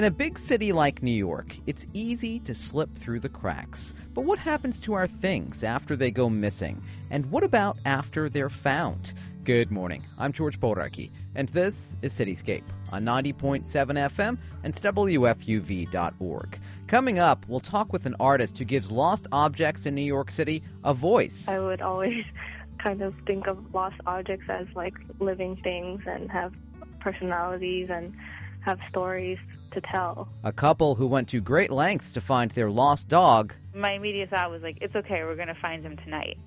In a big city like New York, it's easy to slip through the cracks. But what happens to our things after they go missing? And what about after they're found? Good morning. I'm George Bodarky, and this is Cityscape on 90.7 FM and WFUV.org. Coming up, we'll talk with an artist who gives lost objects in New York City a voice. I would always kind of think of lost objects as like living things and have personalities and have stories to tell. A couple who went to great lengths to find their lost dog. My immediate thought was like, it's okay, we're going to find him tonight.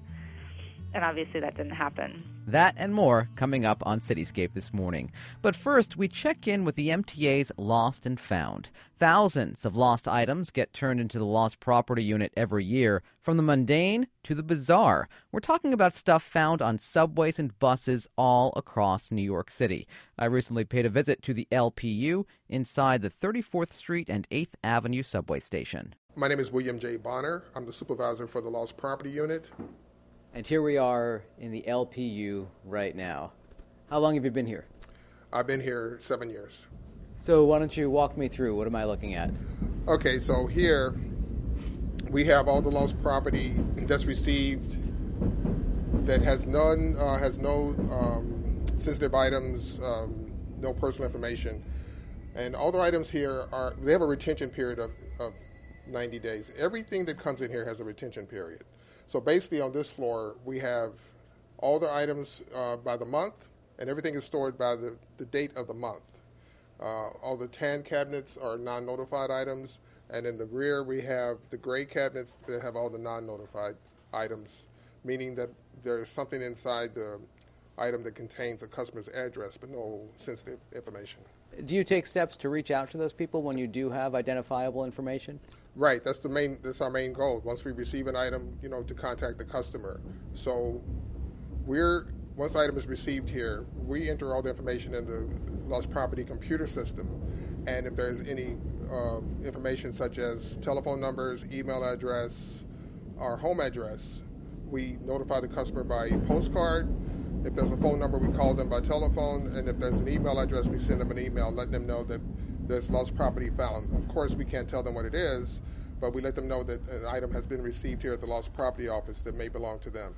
And obviously that didn't happen. That and more coming up on Cityscape this morning. But first, we check in with the MTA's Lost and Found. Thousands of lost items get turned into the Lost Property Unit every year, from the mundane to the bizarre. We're talking about stuff found on subways and buses all across New York City. I recently paid a visit to the LPU inside the 34th Street and 8th Avenue subway station. My name is William J. Bonner. I'm the supervisor for the Lost Property Unit. And here we are in the LPU right now. How long have you been here? I've been here seven years. So, why don't you walk me through? What am I looking at? Okay, so here we have all the lost property that's received that has none, uh, has no um, sensitive items, um, no personal information. And all the items here are, they have a retention period of, of 90 days. Everything that comes in here has a retention period. So basically, on this floor, we have all the items uh, by the month, and everything is stored by the, the date of the month. Uh, all the tan cabinets are non notified items, and in the rear, we have the gray cabinets that have all the non notified items, meaning that there's something inside the item that contains a customer's address but no sensitive information. Do you take steps to reach out to those people when you do have identifiable information? Right, that's the main. That's our main goal. Once we receive an item, you know, to contact the customer. So, we're once the item is received here, we enter all the information in the lost property computer system, and if there's any uh, information such as telephone numbers, email address, our home address, we notify the customer by postcard. If there's a phone number, we call them by telephone, and if there's an email address, we send them an email letting them know that there's lost property found. Of course, we can't tell them what it is, but we let them know that an item has been received here at the lost property office that may belong to them.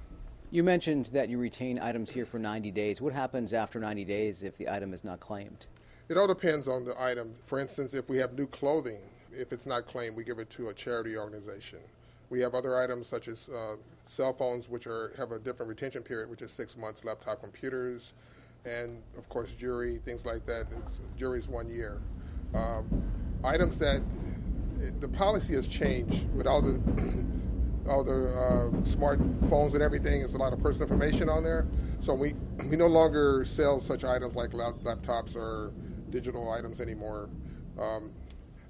You mentioned that you retain items here for 90 days. What happens after 90 days if the item is not claimed? It all depends on the item. For instance, if we have new clothing, if it's not claimed, we give it to a charity organization. We have other items such as uh, cell phones, which are have a different retention period, which is six months. Laptop computers, and of course jewelry, things like that. It's, jewelry one year. Um, items that the policy has changed with all the all the uh, smartphones and everything. There's a lot of personal information on there, so we we no longer sell such items like laptops or digital items anymore. Um,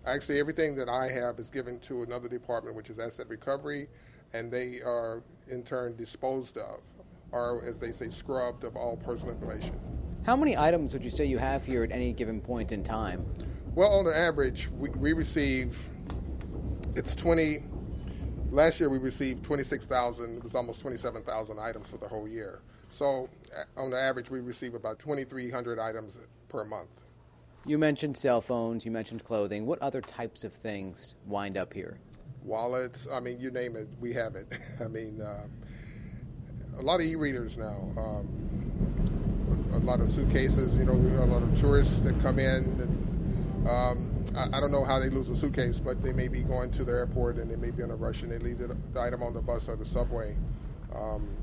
actually, everything that I have is given to another department, which is asset recovery, and they are in turn disposed of, or as they say, scrubbed of all personal information. How many items would you say you have here at any given point in time? Well, on the average, we, we receive it's 20. Last year we received 26,000. It was almost 27,000 items for the whole year. So on the average, we receive about 2,300 items per month. You mentioned cell phones. You mentioned clothing. What other types of things wind up here? Wallets. I mean, you name it, we have it. I mean, uh, a lot of e-readers now. Um, a, a, lot of suitcases. You know, a lot of tourists that come in. Um, I, I, don't know how they lose a suitcase, but they may be going to the airport and they may be on a rush and they leave the, the item on the bus or the subway. Um,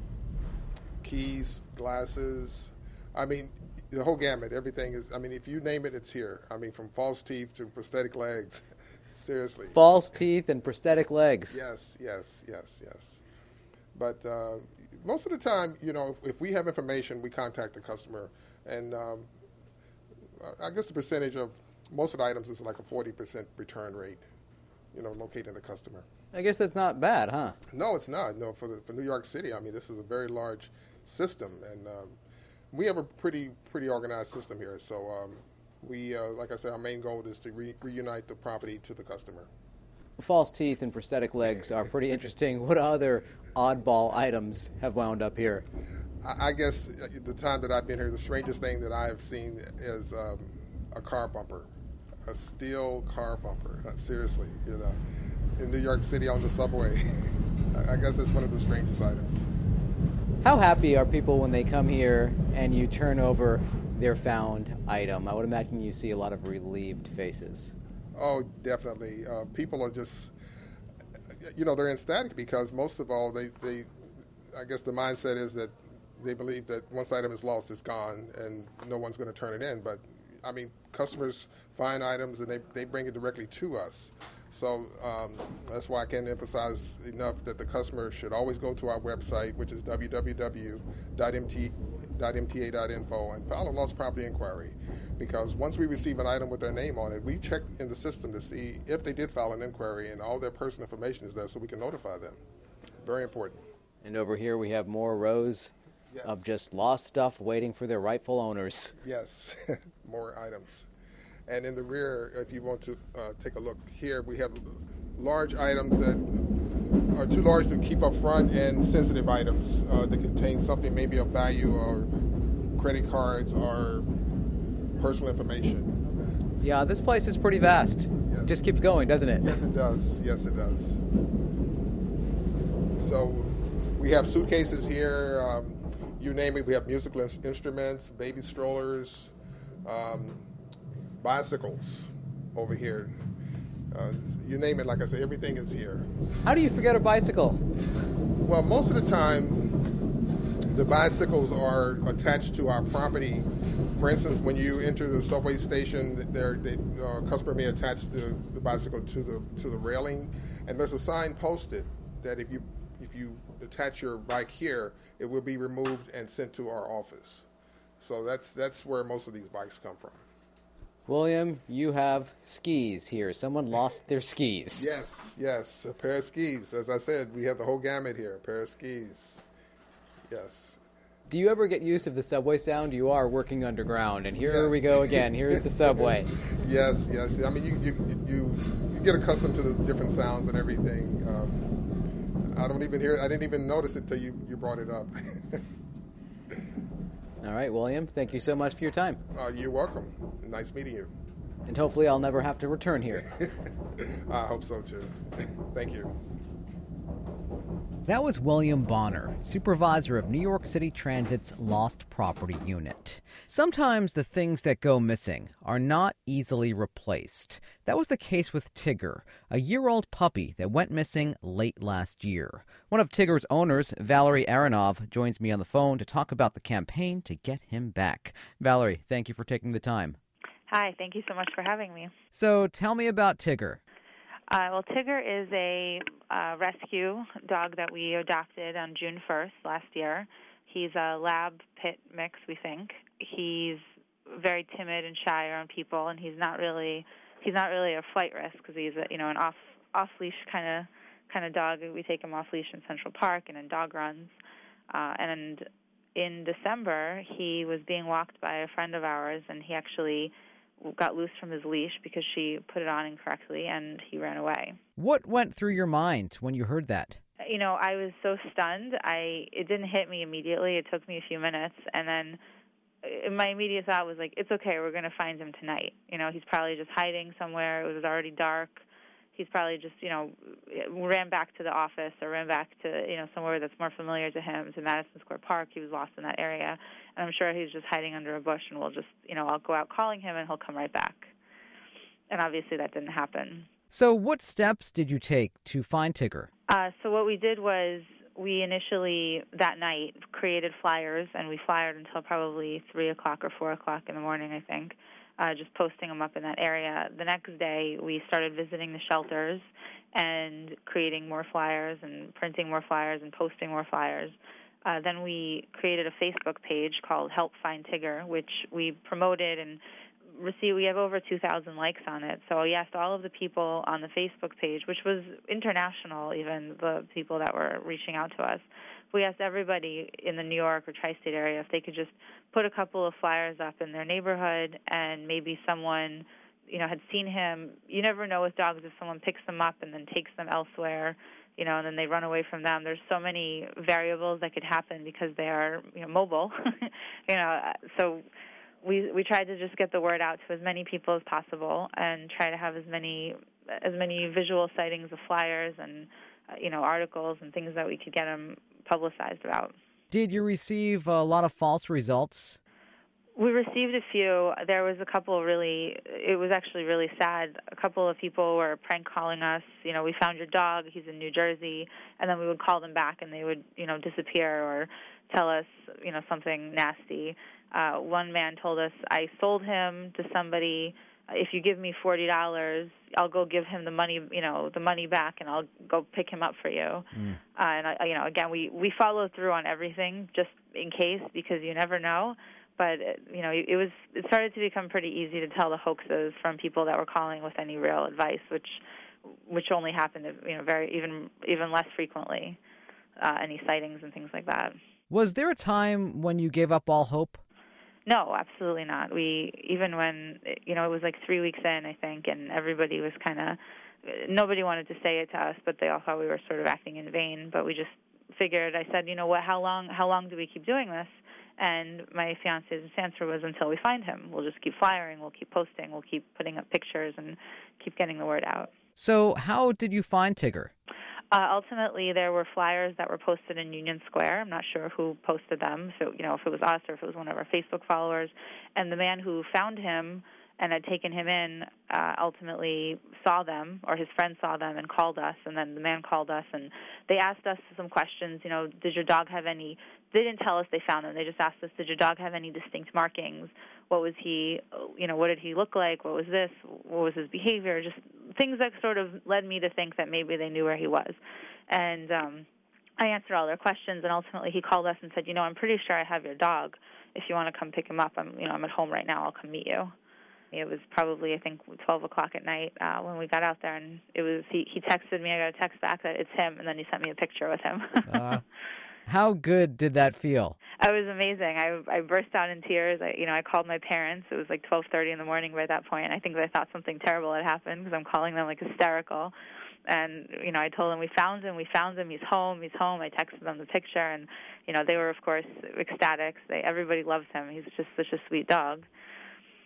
keys, glasses. I mean, the whole gamut. Everything is. I mean, if you name it, it's here. I mean, from false teeth to prosthetic legs. Seriously. False teeth and prosthetic legs. Yes, yes, yes, yes. But uh, most of the time, you know, if, if, we have information, we contact the customer, and um, I guess the percentage of most of the items is like a 40% return rate, you know, locating the customer. I guess that's not bad, huh? No, it's not. No, for, the, for New York City, I mean, this is a very large system, and um, we have a pretty pretty organized system here. So um, we, uh, like I said, our main goal is to re- reunite the property to the customer. False teeth and prosthetic legs are pretty interesting. What other oddball items have wound up here? I, I guess uh, the time that I've been here, the strangest thing that I've seen is um, a car bumper a steel car bumper. Uh, seriously, you know, in New York City on the subway. I guess it's one of the strangest items. How happy are people when they come here and you turn over their found item? I would imagine you see a lot of relieved faces. Oh, definitely. Uh, people are just, you know, they're ecstatic because most of all, they, they, I guess the mindset is that they believe that once the item is lost, it's gone and no one's going to turn it in. But I mean, customers find items and they, they bring it directly to us. So um, that's why I can't emphasize enough that the customer should always go to our website, which is www.mta.info, and file a lost property inquiry. Because once we receive an item with their name on it, we check in the system to see if they did file an inquiry and all their personal information is there so we can notify them. Very important. And over here we have more rows yes. of just lost stuff waiting for their rightful owners. Yes, more items. And in the rear, if you want to uh, take a look here, we have large items that are too large to keep up front and sensitive items uh, that contain something maybe of value or credit cards or personal information. Yeah, this place is pretty vast. Yes. Just keeps going, doesn't it? Yes, it does. Yes, it does. So we have suitcases here. Um, you name it. We have musical instruments, baby strollers. Um, bicycles over here. Uh, you name it, like I said, everything is here. How do you forget a bicycle? Well, most of the time, the bicycles are attached to our property. For instance, when you enter the subway station, there, the uh, customer may attach the, the bicycle to the to the railing, and there's a sign posted that if you if you attach your bike here, it will be removed and sent to our office. So that's that's where most of these bikes come from. William, you have skis here. Someone lost their skis. Yes, yes, a pair of skis. As I said, we have the whole gamut here. A pair of skis. Yes. Do you ever get used to the subway sound? You are working underground, and here yes. we go again. Here's the subway. yes, yes. I mean, you, you you you get accustomed to the different sounds and everything. Um, I don't even hear. it. I didn't even notice it till you you brought it up. All right, William, thank you so much for your time. Uh, you're welcome. Nice meeting you. And hopefully, I'll never have to return here. I hope so too. thank you. That was William Bonner, supervisor of New York City Transit's Lost Property Unit. Sometimes the things that go missing are not easily replaced. That was the case with Tigger, a year old puppy that went missing late last year. One of Tigger's owners, Valerie Aronov, joins me on the phone to talk about the campaign to get him back. Valerie, thank you for taking the time. Hi, thank you so much for having me. So tell me about Tigger. Uh, well, Tigger is a uh, rescue dog that we adopted on June 1st last year. He's a lab pit mix, we think. He's very timid and shy around people, and he's not really he's not really a flight risk because he's a, you know an off off leash kind of kind of dog. We take him off leash in Central Park and in dog runs. Uh, and in December, he was being walked by a friend of ours, and he actually got loose from his leash because she put it on incorrectly and he ran away. What went through your mind when you heard that? You know, I was so stunned. I it didn't hit me immediately. It took me a few minutes and then uh, my immediate thought was like it's okay, we're going to find him tonight. You know, he's probably just hiding somewhere. It was already dark he's probably just you know ran back to the office or ran back to you know somewhere that's more familiar to him to Madison Square Park. He was lost in that area, and I'm sure he's just hiding under a bush. And we'll just you know I'll go out calling him, and he'll come right back. And obviously that didn't happen. So what steps did you take to find Tigger? Uh, so what we did was we initially that night created flyers, and we flyered until probably three o'clock or four o'clock in the morning, I think uh, just posting them up in that area. The next day, we started visiting the shelters and creating more flyers and printing more flyers and posting more flyers. Uh, then we created a Facebook page called Help Find Tigger, which we promoted and received. We have over 2,000 likes on it. So we asked all of the people on the Facebook page, which was international, even the people that were reaching out to us, we asked everybody in the New York or tri state area if they could just put a couple of flyers up in their neighborhood and maybe someone you know had seen him. You never know with dogs if someone picks them up and then takes them elsewhere you know and then they run away from them. There's so many variables that could happen because they are you know mobile you know. So we we tried to just get the word out to as many people as possible and try to have as many as many visual sightings of flyers and uh, you know articles and things that we could get them publicized about. Did you receive a lot of false results? We received a few. There was a couple really. It was actually really sad. A couple of people were prank calling us. You know, we found your dog. He's in New Jersey, and then we would call them back, and they would, you know, disappear or tell us, you know, something nasty. Uh, one man told us, "I sold him to somebody. If you give me forty dollars, I'll go give him the money, you know, the money back, and I'll go pick him up for you." Mm. Uh, and I, you know, again, we we follow through on everything just in case because you never know but you know it was it started to become pretty easy to tell the hoaxes from people that were calling with any real advice which which only happened you know very even even less frequently uh, any sightings and things like that was there a time when you gave up all hope no absolutely not. We even when you know it was like 3 weeks in i think and everybody was kind of nobody wanted to say it to us but they all thought we were sort of acting in vain. But we just figured i said you know what? How long how long do we keep doing this? And my fiance's answer was until we find him, we'll just keep firing, we'll keep posting, we'll keep putting up pictures, and keep getting the word out. So, how did you find Tigger? Uh, ultimately, there were flyers that were posted in Union Square. I'm not sure who posted them. So, you know, if it was us or if it was one of our Facebook followers. And the man who found him and had taken him in uh, ultimately saw them or his friend saw them and called us and then the man called us and they asked us some questions you know did your dog have any they didn't tell us they found them they just asked us did your dog have any distinct markings what was he you know what did he look like what was this what was his behavior just things that sort of led me to think that maybe they knew where he was and um I answered all their questions and ultimately he called us and said, "You know, I'm pretty sure I have your dog. If you want to come pick him up, I'm, you know, I'm at home right now. I'll come meet you." It was probably I think 12 o'clock at night uh, when we got out there, and it was he. He texted me. I got a text back that it's him, and then he sent me a picture with him. uh, how good did that feel? It was amazing. I I burst out in tears. I you know I called my parents. It was like 12:30 in the morning by that point. I think I thought something terrible had happened because I'm calling them like hysterical. And you know, I told them we found him. We found him. He's home. He's home. I texted them the picture, and you know, they were of course ecstatic. They everybody loves him. He's just such a sweet dog.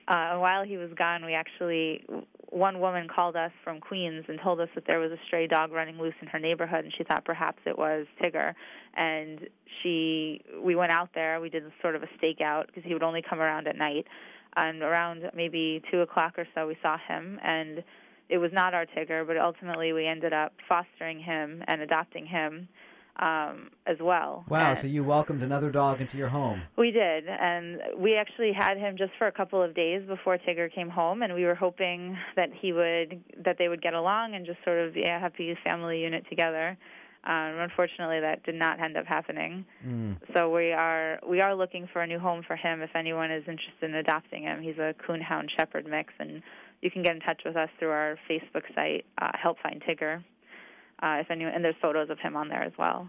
Uh, while he was gone, we actually one woman called us from Queens and told us that there was a stray dog running loose in her neighborhood, and she thought perhaps it was Tigger. And she, we went out there. We did sort of a stakeout because he would only come around at night. And around maybe two o'clock or so, we saw him, and it was not our Tigger, but ultimately we ended up fostering him and adopting him um, as well. Wow! And so you welcomed another dog into your home. We did, and we actually had him just for a couple of days before Tigger came home, and we were hoping that he would that they would get along and just sort of yeah have a family unit together. Um, unfortunately, that did not end up happening. Mm. So we are we are looking for a new home for him. If anyone is interested in adopting him, he's a coonhound shepherd mix, and you can get in touch with us through our Facebook site, uh, Help Find Tigger uh, if anyone, and there's photos of him on there as well.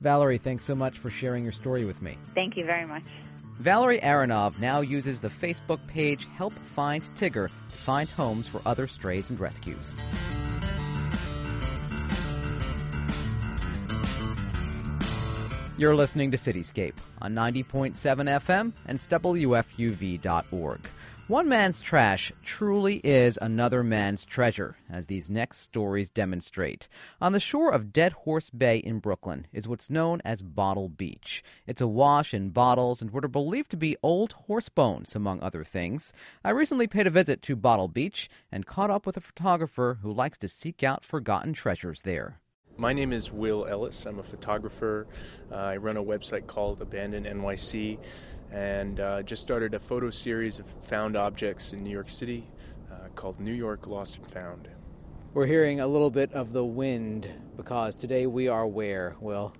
Valerie, thanks so much for sharing your story with me. Thank you very much. Valerie Aronov now uses the Facebook page Help Find Tigger to find homes for other strays and rescues. You're listening to Cityscape on 90.7 FM and WFUV.org. One man's trash truly is another man's treasure, as these next stories demonstrate. On the shore of Dead Horse Bay in Brooklyn is what's known as Bottle Beach. It's awash in bottles and what are believed to be old horse bones, among other things. I recently paid a visit to Bottle Beach and caught up with a photographer who likes to seek out forgotten treasures there. My name is Will Ellis. I'm a photographer. Uh, I run a website called Abandoned NYC and uh, just started a photo series of found objects in New York City uh, called New York Lost and Found. We're hearing a little bit of the wind because today we are where, Will?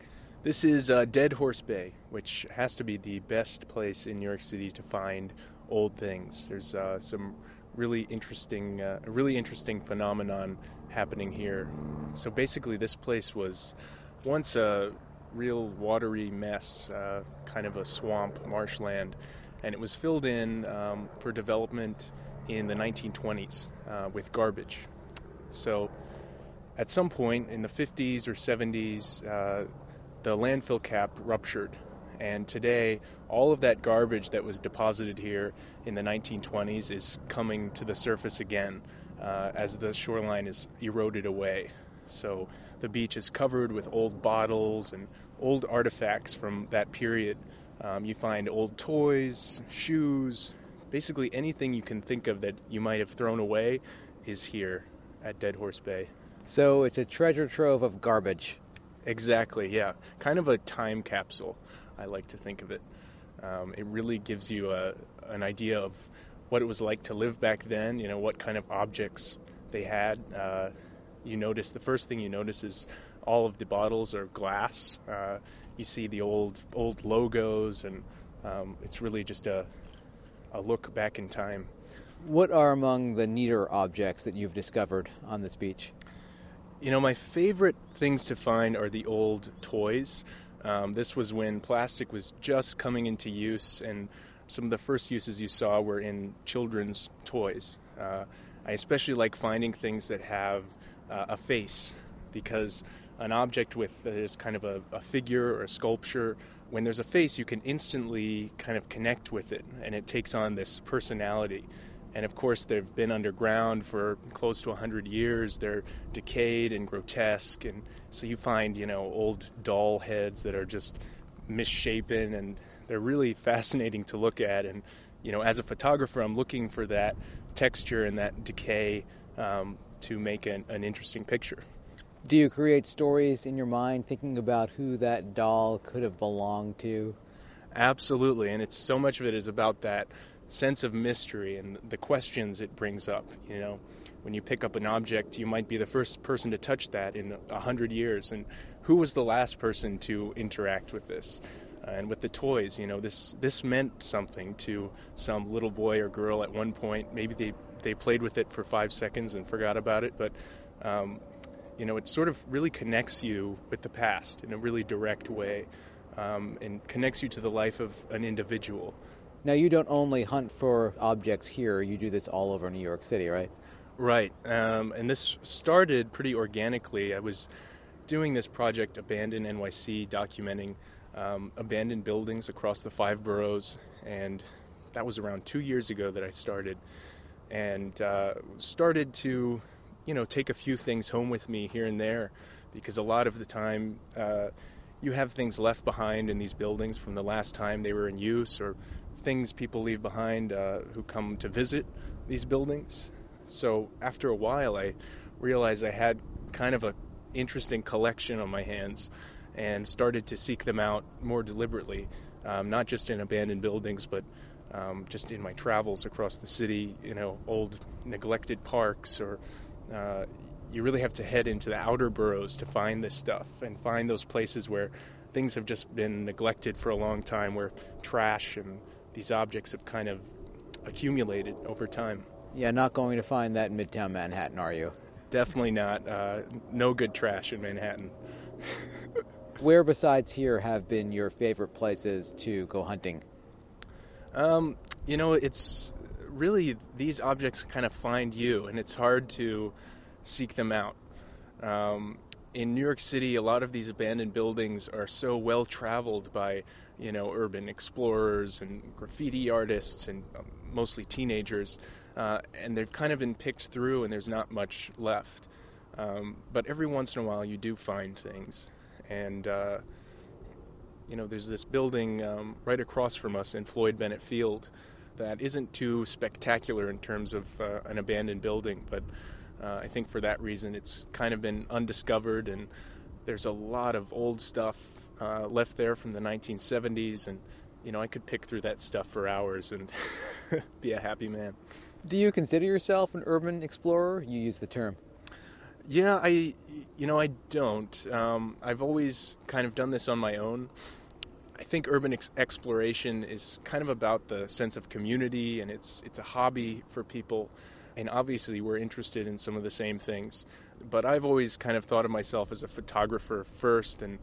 This is uh, Dead Horse Bay, which has to be the best place in New York City to find old things. There's uh, some really interesting, uh, really interesting phenomenon happening here. So basically, this place was once a real watery mess, uh, kind of a swamp, marshland, and it was filled in um, for development in the 1920s uh, with garbage. So, at some point in the 50s or 70s, uh, the landfill cap ruptured, And today, all of that garbage that was deposited here in the 1920s is coming to the surface again uh, as the shoreline is eroded away. So the beach is covered with old bottles and old artifacts from that period. Um, you find old toys, shoes, basically anything you can think of that you might have thrown away is here at Dead Horse Bay. So it's a treasure trove of garbage. Exactly, yeah. Kind of a time capsule, I like to think of it. Um, it really gives you a, an idea of what it was like to live back then, you know, what kind of objects they had. Uh, you notice, the first thing you notice is all of the bottles are glass. Uh, you see the old old logos, and um, it's really just a, a look back in time. What are among the neater objects that you've discovered on this beach? You know, my favorite things to find are the old toys. Um, this was when plastic was just coming into use, and some of the first uses you saw were in children's toys. Uh, I especially like finding things that have uh, a face because an object with that is kind of a, a, figure or a sculpture, when there's a face, you can instantly kind of connect with it, and it takes on this personality. And of course, they've been underground for close to 100 years. They're decayed and grotesque. And so you find, you know, old doll heads that are just misshapen and they're really fascinating to look at. And, you know, as a photographer, I'm looking for that texture and that decay um, to make an, an interesting picture. Do you create stories in your mind thinking about who that doll could have belonged to? Absolutely. And it's so much of it is about that sense of mystery and the questions it brings up. You know, when you pick up an object, you might be the first person to touch that in a hundred years, and who was the last person to interact with this? Uh, and with the toys, you know, this this meant something to some little boy or girl at one point. Maybe they they played with it for five seconds and forgot about it, but um, you know, it sort of really connects you with the past in a really direct way, um, and connects you to the life of an individual. Now, you don't only hunt for objects here, you do this all over New York City, right? Right. Um, and this started pretty organically. I was doing this project, Abandoned NYC, documenting um, abandoned buildings across the five boroughs. And that was around two years ago that I started. And uh, started to, you know, take a few things home with me here and there because a lot of the time uh, you have things left behind in these buildings from the last time they were in use or things people leave behind uh, who come to visit these buildings. So after a while, I realized I had kind of a interesting collection on my hands and started to seek them out more deliberately, um, not just in abandoned buildings, but um, just in my travels across the city, you know, old neglected parks, or uh, you really have to head into the outer boroughs to find this stuff and find those places where things have just been neglected for a long time, where trash and these objects have kind of accumulated over time. Yeah, not going to find that in Midtown Manhattan, are you? Definitely not. Uh, no good trash in Manhattan. Where besides here have been your favorite places to go hunting? Um, you know, it's really these objects kind of find you, and it's hard to seek them out. Um, in New York City, a lot of these abandoned buildings are so well traveled by you know, urban explorers and graffiti artists and um, mostly teenagers. Uh, and they've kind of been picked through, and there's not much left. Um, but every once in a while, you do find things. And, uh, you know, there's this building um, right across from us in Floyd Bennett Field that isn't too spectacular in terms of uh, an abandoned building, but uh, I think for that reason it's kind of been undiscovered, and there's a lot of old stuff uh, left there from the 1970s, and you know I could pick through that stuff for hours and be a happy man. Do you consider yourself an urban explorer? You use the term. Yeah, I, you know, I don't. Um, I've always kind of done this on my own. I think urban ex- exploration is kind of about the sense of community, and it's it's a hobby for people. And obviously, we're interested in some of the same things. But I've always kind of thought of myself as a photographer first, and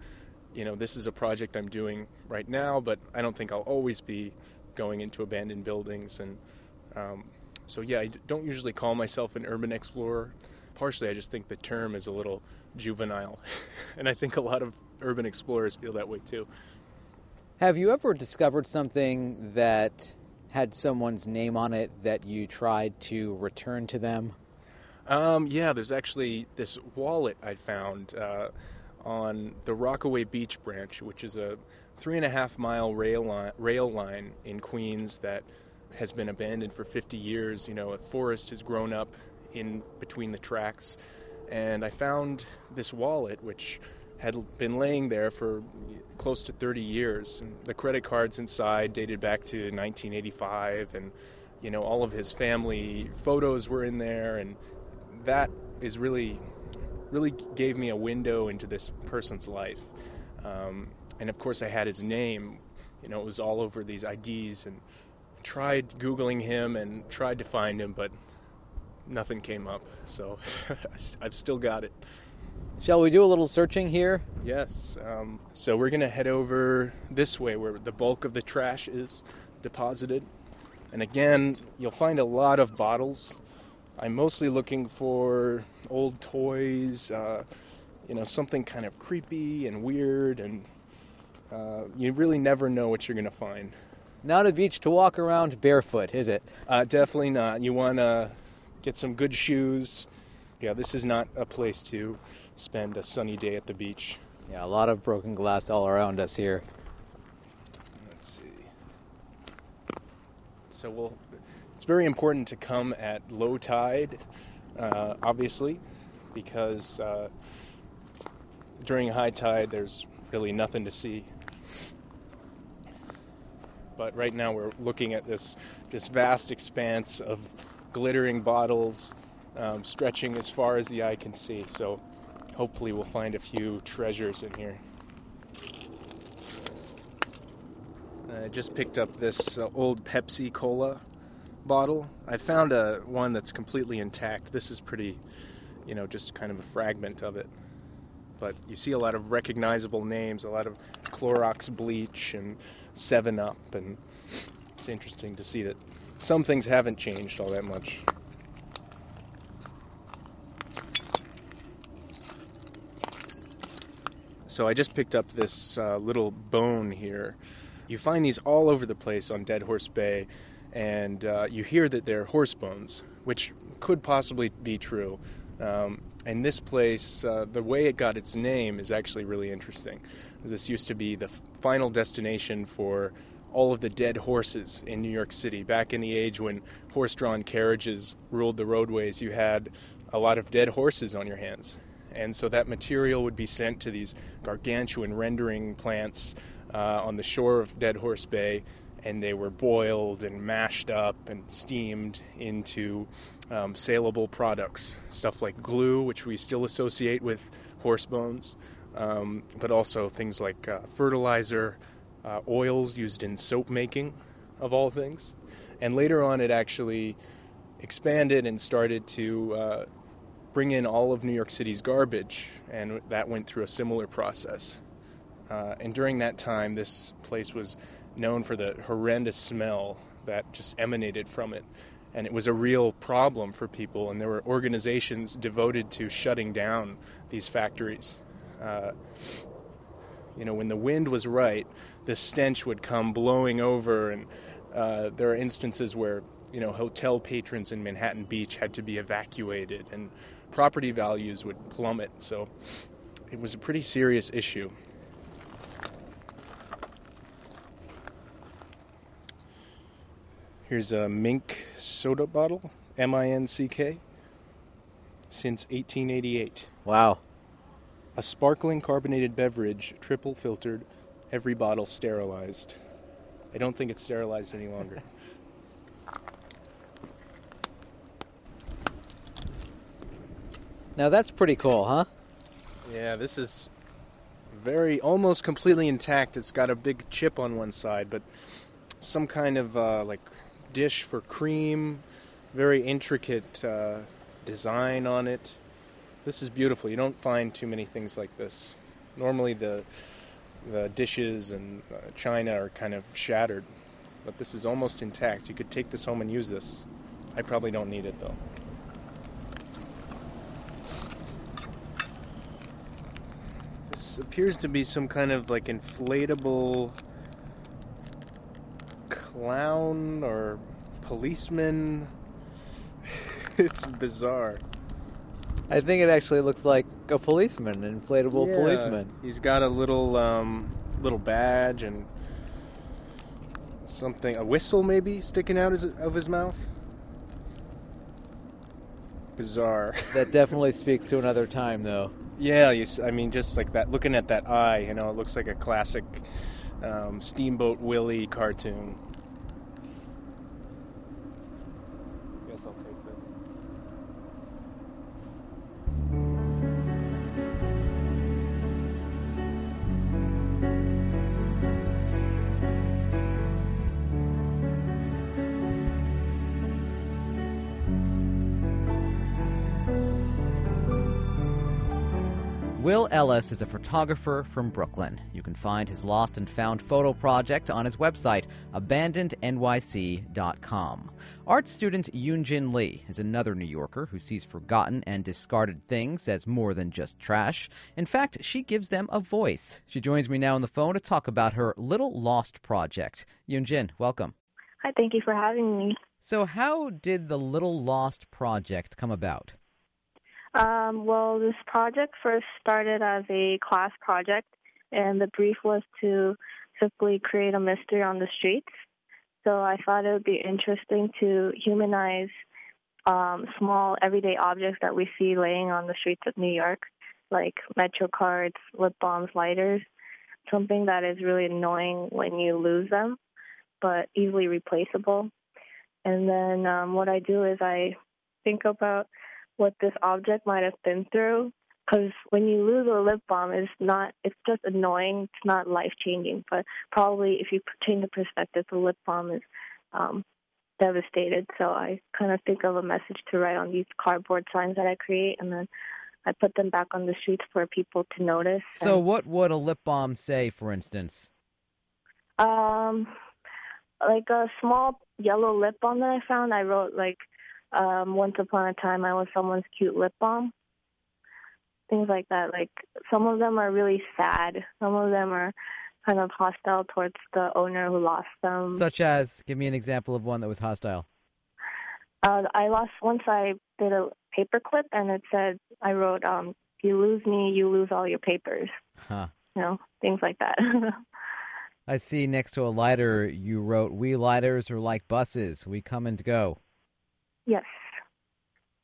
you know, this is a project I'm doing right now, but I don't think I'll always be going into abandoned buildings. And um, so, yeah, I don't usually call myself an urban explorer. Partially, I just think the term is a little juvenile. and I think a lot of urban explorers feel that way too. Have you ever discovered something that had someone's name on it that you tried to return to them? Um, yeah, there's actually this wallet I found uh, on the Rockaway Beach branch, which is a three and a half mile rail line, rail line in Queens that has been abandoned for 50 years. You know, a forest has grown up in between the tracks, and I found this wallet which had been laying there for close to 30 years. And the credit cards inside dated back to 1985, and you know all of his family photos were in there, and that is really, really gave me a window into this person's life. Um, and of course, I had his name. You know, it was all over these IDs, and tried googling him and tried to find him, but nothing came up. So I've still got it. Shall we do a little searching here? Yes. Um, so we're going to head over this way where the bulk of the trash is deposited. And again, you'll find a lot of bottles. I'm mostly looking for old toys, uh, you know, something kind of creepy and weird, and uh, you really never know what you're going to find. Not a beach to walk around barefoot, is it? Uh, definitely not. You want to get some good shoes. Yeah, this is not a place to spend a sunny day at the beach. Yeah, a lot of broken glass all around us here. Let's see. So we'll. It's very important to come at low tide, uh, obviously, because uh, during high tide there's really nothing to see. But right now we're looking at this this vast expanse of glittering bottles um, stretching as far as the eye can see. So hopefully we'll find a few treasures in here. I just picked up this uh, old Pepsi Cola bottle. I found a one that's completely intact. This is pretty, you know, just kind of a fragment of it. But you see a lot of recognizable names, a lot of Clorox bleach and 7 Up and it's interesting to see that some things haven't changed all that much. So I just picked up this uh, little bone here. You find these all over the place on Dead Horse Bay, and uh, you hear that they're horse bones, which could possibly be true. Um, and this place, uh, the way it got its name is actually really interesting. This used to be the final destination for all of the dead horses in New York City. Back in the age when horse drawn carriages ruled the roadways, you had a lot of dead horses on your hands. And so that material would be sent to these gargantuan rendering plants uh, on the shore of Dead Horse Bay, and they were boiled and mashed up and steamed into um, saleable products. Stuff like glue, which we still associate with horse bones, um, but also things like uh, fertilizer, uh, oils used in soap making, of all things. And later on, it actually expanded and started to uh, bring in all of New York City's garbage, and that went through a similar process. Uh, and during that time, this place was known for the horrendous smell that just emanated from it. And it was a real problem for people, and there were organizations devoted to shutting down these factories. Uh, you know, when the wind was right, the stench would come blowing over, and uh, there are instances where you know hotel patrons in Manhattan Beach had to be evacuated, and property values would plummet. So it was a pretty serious issue. Here's a Minck soda bottle, M I N C K, since 1888. Wow. A sparkling carbonated beverage, triple filtered, every bottle sterilized. I don't think it's sterilized any longer. Now that's pretty cool, huh? Yeah, this is very almost completely intact. It's got a big chip on one side, but some kind of uh, like dish for cream, very intricate uh, design on it. This is beautiful. You don't find too many things like this. Normally, the the dishes and uh, china are kind of shattered, but this is almost intact. You could take this home and use this. I probably don't need it though. This appears to be some kind of like inflatable clown or policeman. it's bizarre. I think it actually looks like a policeman, an inflatable Yeah, policeman. He's got a little um, little badge and something, a whistle maybe sticking out his, of his mouth. Bizarre. That definitely speaks to another time, though. Yeah, you, I mean, just like that. Looking at that eye, you know, it looks like a classic um, Steamboat Willie cartoon. Guess I'll take. Will Ellis is a photographer from Brooklyn. You can find his lost and found photo project on his website, abandonednyc.com. Art student Yoonjin Lee is another New Yorker who sees forgotten and discarded things as more than just trash. In fact, she gives them a voice. She joins me now on the phone to talk about her Little Lost project. Yoonjin, welcome. Hi, thank you for having me. So, how did the Little Lost project come about? Um, well, this project first started as a class project, and the brief was to simply create a mystery on the streets. So I thought it would be interesting to humanize um, small everyday objects that we see laying on the streets of New York, like Metro cards, lip balms, lighters, something that is really annoying when you lose them, but easily replaceable. And then um, what I do is I think about what this object might have been through. Because when you lose a lip balm, it's not, it's just annoying. It's not life changing. But probably if you change the perspective, the lip balm is um, devastated. So I kind of think of a message to write on these cardboard signs that I create, and then I put them back on the streets for people to notice. So, And, what would a lip balm say, for instance? um, like a small yellow lip balm that I found, I wrote like, um, once upon a time I was someone's cute lip balm. Things like that. Like some of them are really sad. Some of them are kind of hostile towards the owner who lost them. Such as, give me an example of one that was hostile. uh, I lost once. I did a paper clip, and it said I wrote, um, "You lose me, you lose all your papers." Huh. You know, things like that. I see next to a lighter you wrote, We lighters are like buses. We come and go. Yes.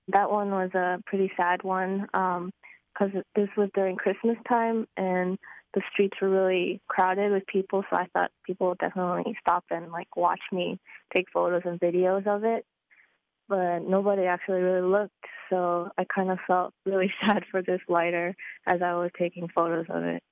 That one was a pretty sad one um, because this was during Christmas time and the streets were really crowded with people. So I thought people would definitely stop and like watch me take photos and videos of it. But nobody actually really looked. So I kind of felt really sad for this lighter as I was taking photos of it.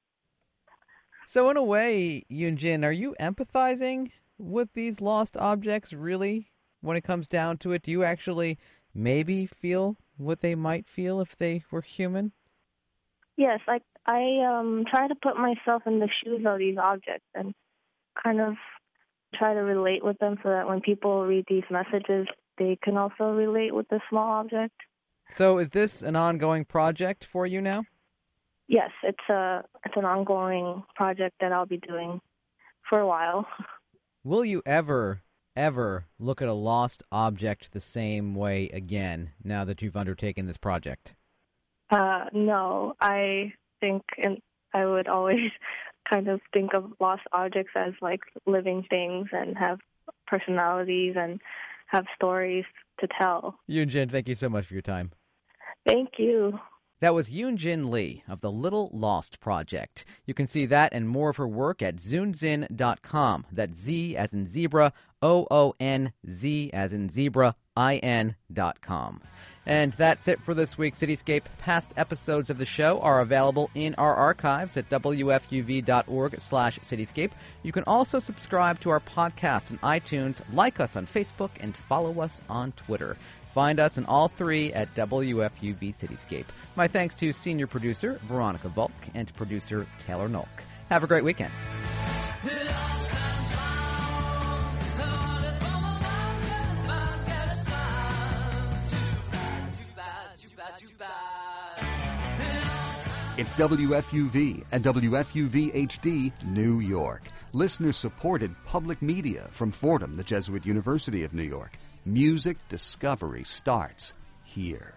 So, in a way, Yoonjin, are you empathizing with these lost objects, really? When it comes down to it, do you actually maybe feel what they might feel if they were human? Yes, I I um try to put myself in the shoes of these objects and kind of try to relate with them so that when people read these messages they can also relate with the small object. So, is this an ongoing project for you now? Yes, it's a it's an ongoing project that I'll be doing for a while. Will you ever, ever look at a lost object the same way again now that you've undertaken this project? Uh no, I think and I would always kind of think of lost objects as like living things and have personalities and have stories to tell. Yoonjin, thank you so much for your time. Thank you. That was Yoonjin Lee of the Little Lost Project. You can see that and more of her work at zoonzin.com. That's Z as in zebra, O O N Z as in zebra, I N dot com. And that's it for this week's Cityscape. Past episodes of the show are available in our archives at wfuv.org slash cityscape. You can also subscribe to our podcast on iTunes, like us on Facebook, and follow us on Twitter. Find us in all three at WFUV Cityscape. My thanks to senior producer Veronica Volk and producer Taylor Nolk. Have a great weekend. It's WFUV and WFUV HD, New York. listener supported public media from Fordham, the Jesuit University of New York. Music discovery starts here.